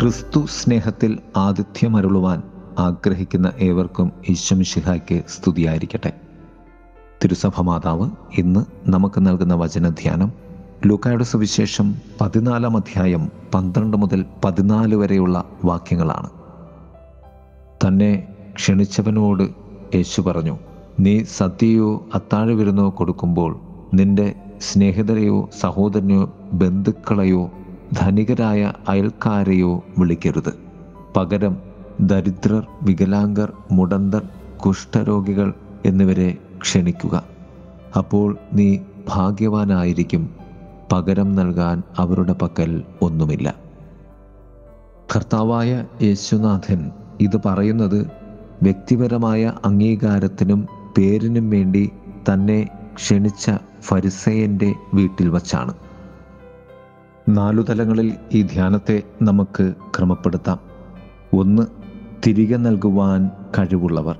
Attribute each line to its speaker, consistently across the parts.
Speaker 1: ക്രിസ്തു സ്നേഹത്തിൽ ആതിഥ്യമരുളുവാൻ ആഗ്രഹിക്കുന്ന ഏവർക്കും ഈശ്വമിഷിഹായ്ക്ക് സ്തുതിയായിരിക്കട്ടെ. തിരുസഭ മാതാവ് ഇന്ന് നമുക്ക് നൽകുന്ന വചനധ്യാനം ലൂക്കായുടെ സുവിശേഷം പതിനാലാം അധ്യായം പന്ത്രണ്ട് മുതൽ പതിനാല് വരെയുള്ള വാക്യങ്ങളാണ്. തന്നെ ക്ഷണിച്ചവനോട് യേശു പറഞ്ഞു നീ സദ്യയോ അത്താഴവിരുന്നോ കൊടുക്കുമ്പോൾ നിന്റെ സ്നേഹിതരെയോ സഹോദരനെയോ ബന്ധുക്കളെയോ ധനികരായ അയൽക്കാരെയോ വിളിക്കരുത്. പകരം ദരിദ്രർ വികലാംഗർ മുടന്തർ കുഷ്ഠരോഗികൾ എന്നിവരെ ക്ഷണിക്കുക. അപ്പോൾ നീ ഭാഗ്യവാനായിരിക്കും. പകരം നൽകാൻ അവരുടെ പക്കൽ ഒന്നുമില്ല. കർത്താവായ യേശുനാഥൻ ഇത് പറയുന്നത് വ്യക്തിപരമായ അംഗീകാരത്തിനും പേരിനും വേണ്ടി തന്നെ ക്ഷണിച്ച ഫരിസയന്റെ വീട്ടിൽ വച്ചാണ്. നാലു തലങ്ങളിൽ ഈ ധ്യാനത്തെ നമുക്ക് ക്രമപ്പെടുത്താം. ഒന്ന് തിരികെ നൽകുവാൻ കഴിവുള്ളവർ.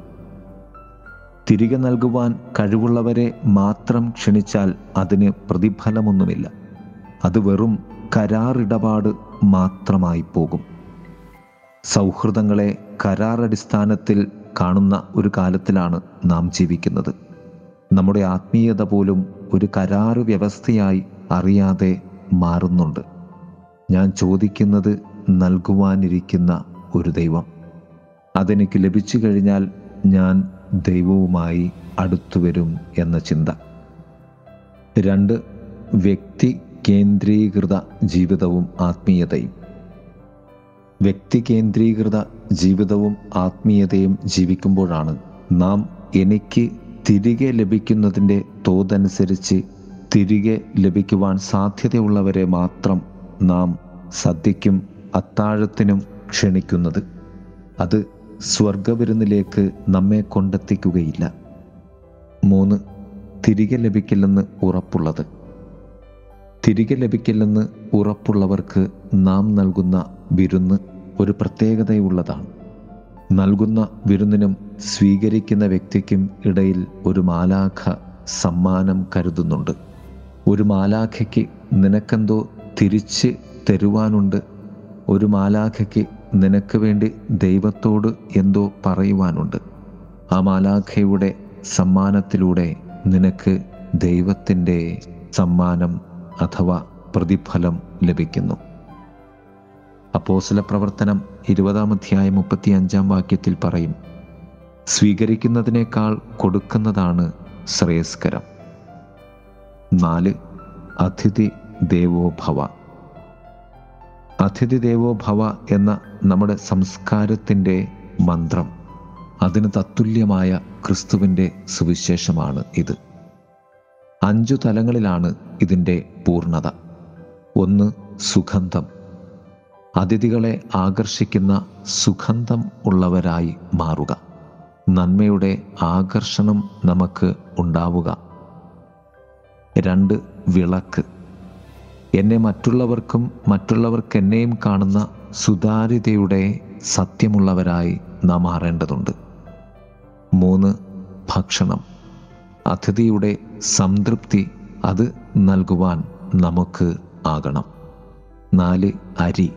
Speaker 1: തിരികെ നൽകുവാൻ കഴിവുള്ളവരെ മാത്രം ക്ഷണിച്ചാൽ അതിന് പ്രതിഫലമൊന്നുമില്ല. അത് വെറും കരാറിടപാട് മാത്രമായി പോകും. സൗഹൃദങ്ങളെ കരാറടിസ്ഥാനത്തിൽ കാണുന്ന ഒരു കാലത്തിലാണ് നാം ജീവിക്കുന്നത്. നമ്മുടെ ആത്മീയത പോലും ഒരു കരാറ് വ്യവസ്ഥയായി അറിയാതെ മാറുന്നുണ്ട്. ഞാൻ ചോദിക്കുന്നത് നൽകുവാനിരിക്കുന്ന ഒരു ദൈവം. അതെനിക്ക് ലഭിച്ചു കഴിഞ്ഞാൽ ഞാൻ ദൈവവുമായി അടുത്തു വരും എന്ന ചിന്ത. രണ്ട് വ്യക്തി കേന്ദ്രീകൃത ജീവിതവും ആത്മീയതയും. വ്യക്തി കേന്ദ്രീകൃത ജീവിതവും ആത്മീയതയും ജീവിക്കുമ്പോഴാണ് നാം എനിക്ക് തിരികെ ലഭിക്കുന്നതിന്റെ തോതനുസരിച്ച് തിരികെ ലഭിക്കുവാൻ സാധ്യതയുള്ളവരെ മാത്രം നാം സദ്യയ്ക്കും അത്താഴത്തിനും ക്ഷണിക്കുന്നത്. അത് സ്വർഗവിരുന്നിലേക്ക് നമ്മെ കൊണ്ടെത്തിക്കുകയില്ല. മൂന്ന് തിരികെ ലഭിക്കില്ലെന്ന് ഉറപ്പുള്ളത്. തിരികെ ലഭിക്കില്ലെന്ന് ഉറപ്പുള്ളവർക്ക് നാം നൽകുന്ന വിരുന്ന് ഒരു പ്രത്യേകതയുള്ളതാണ്. നൽകുന്ന വിരുന്നിനും സ്വീകരിക്കുന്ന വ്യക്തിക്കും ഇടയിൽ ഒരു മാലാഖ സമ്മാനം കരുതുന്നുണ്ട്. ഒരു മാലാഖയ്ക്ക് നിനക്കെന്തോ തിരിച്ച് തരുവാനുണ്ട്. ഒരു മാലാഖയ്ക്ക് നിനക്ക് വേണ്ടി ദൈവത്തോട് എന്തോ പറയുവാനുണ്ട്. ആ മാലാഖയുടെ സമ്മാനത്തിലൂടെ നിനക്ക് ദൈവത്തിന്റെ സമ്മാനം അഥവാ പ്രതിഫലം ലഭിക്കുന്നു. അപ്പോസല പ്രവർത്തനം ഇരുപതാം അധ്യായം മുപ്പത്തി അഞ്ചാം വാക്യത്തിൽ പറയും സ്വീകരിക്കുന്നതിനേക്കാൾ കൊടുക്കുന്നതാണ് ശ്രേയസ്കരം. നാല്. അതിഥി ദേവോ ഭവ. അതിഥി ദേവോ ഭവ എന്ന നമ്മുടെ സംസ്കാരത്തിന്റെ മന്ത്രം. അതിന് തത്തുല്യമായ ക്രിസ്തുവിന്റെ സുവിശേഷമാണ് ഇത്. അഞ്ചു തലങ്ങളിലാണ് ഇതിന്റെ പൂർണത. ഒന്ന് സുഗന്ധം. അതിഥികളെ ആകർഷിക്കുന്ന സുഗന്ധം ഉള്ളവരായി മാറുക. നന്മയുടെ ആകർഷണം നമുക്ക് ഉണ്ടാവുക. രണ്ട് വിളക്ക്. എന്നെ മറ്റുള്ളവർക്കും മറ്റുള്ളവർക്ക് എന്നെയും കാണുന്ന സുതാര്യതയുടെ സത്യമുള്ളവരായി നാം മാറേണ്ടതുണ്ട്. മൂന്ന് ഭക്ഷണം. അതിഥിയുടെ സംതൃപ്തി അത് നൽകുവാൻ നമുക്ക് ആകണം. നാല് അരി.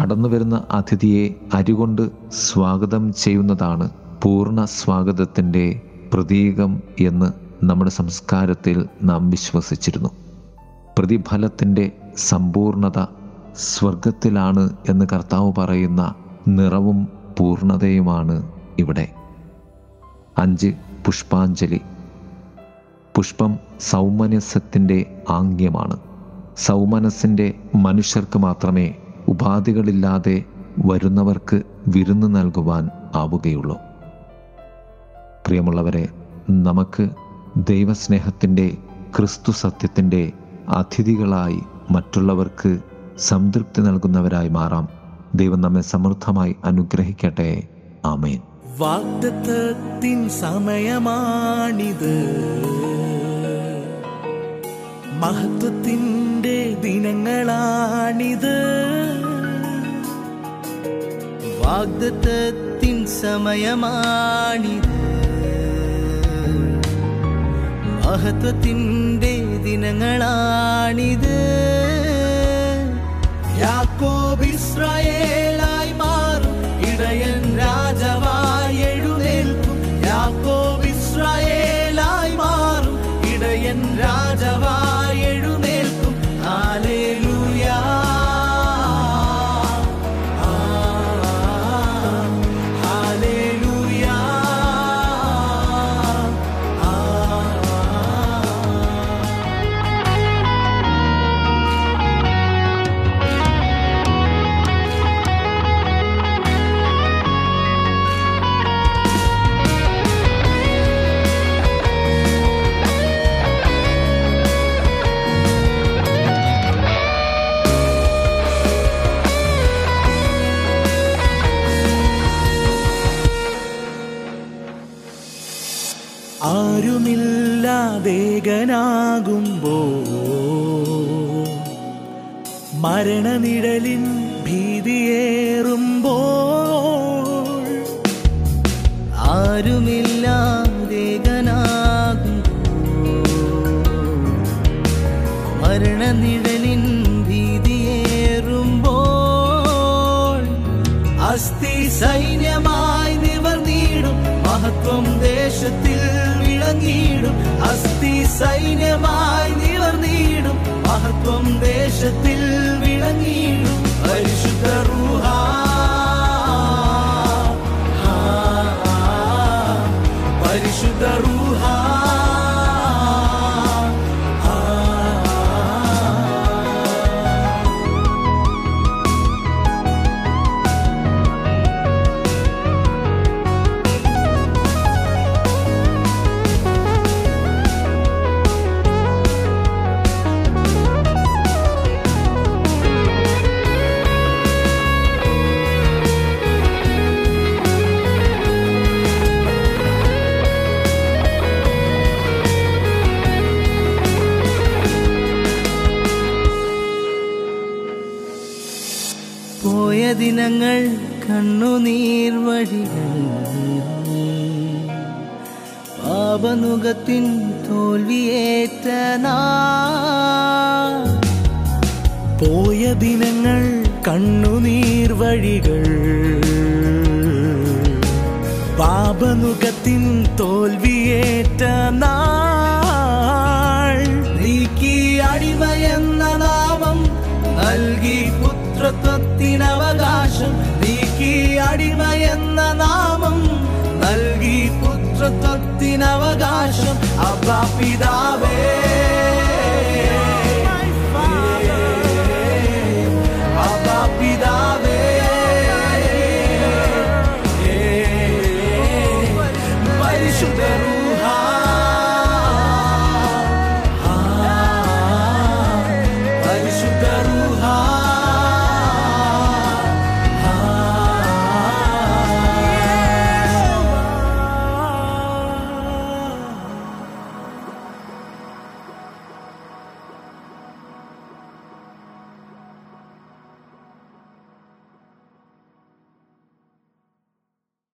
Speaker 1: കടന്നു വരുന്ന അതിഥിയെ അരി കൊണ്ട് സ്വാഗതം ചെയ്യുന്നതാണ് പൂർണ സ്വാഗതത്തിന്റെ പ്രതീകം എന്ന് നമ്മുടെ സംസ്കാരത്തിൽ നാം വിശ്വസിച്ചിരുന്നു. പ്രതിഫലത്തിന്റെ സമ്പൂർണത സ്വർഗത്തിലാണ് എന്ന് കർത്താവ് പറയുന്ന നിറവും പൂർണതയുമാണ് ഇവിടെ. അഞ്ച് പുഷ്പാഞ്ജലി. പുഷ്പം സൗമനസ്യത്തിന്റെ ആംഗ്യമാണ്. സൗമനസ്സിന്റെ മനുഷ്യർക്ക് മാത്രമേ ഉപാധികളില്ലാതെ വരുന്നവർക്ക് വിരുന്ന് നൽകുവാൻ ആവുകയുള്ളൂ. പ്രിയമുള്ളവരെ നമുക്ക് ദൈവസ്നേഹത്തിന്റെ ക്രിസ്തു സത്യത്തിന്റെ അതിഥികളായി മറ്റുള്ളവർക്ക് സംതൃപ്തി നൽകുന്നവരായി മാറാം. ദൈവം നമ്മെ സമൃദ്ധമായി അനുഗ്രഹിക്കട്ടെ. ആമേൻ.
Speaker 2: വാഗ്ദത്തത്തിൻ സമയമാണിത്. മഹത്വത്തിന്റെ ദിനങ്ങളാണിത്. വാഗ്ദത്തത്തിൻ സമയമാണിത്. മഹത്വത്തിന്റെ ദിനങ്ങളാണിത്. യാക്കോബ് ആരുമില്ലാതേകനാകുമ്പോ മരണനിഴലിൻ ഭീതിയേറുമ്പോ ആരുമില്ലാതേകനാകുമ്പോ മരണനിഴലിൻ ഭീതിയേറുമ്പോൾ അസ്ഥി സൈന്യമായി നിവർന്നിടും മഹത്വം ദേശത്തിൽ വിളങ്ങിയിടും അസ്ഥി സൈന്യമായി നിവർന്നിടും മഹത്വം ദേശത്തിൽ വിളങ്ങിയിടും പോയ ദിനങ്ങൾ കണ്ണുനീർ വഴികൾ പാപനുഖത്തിൻ തോൽവിയേറ്റ പോയ ദിനങ്ങൾ കണ്ണുനീർ വഴികൾ. പാപനുഖത്തിൻ തോൽവിയേറ്റ നാൾ. സ്വത്തിനവകാശം നീക്കി അടിമയെന്ന നാമം നൽകി പുത്രത്വത്തിനവകാശം അബ്ബ പിതാവേ അബ്ബ പിതാവേ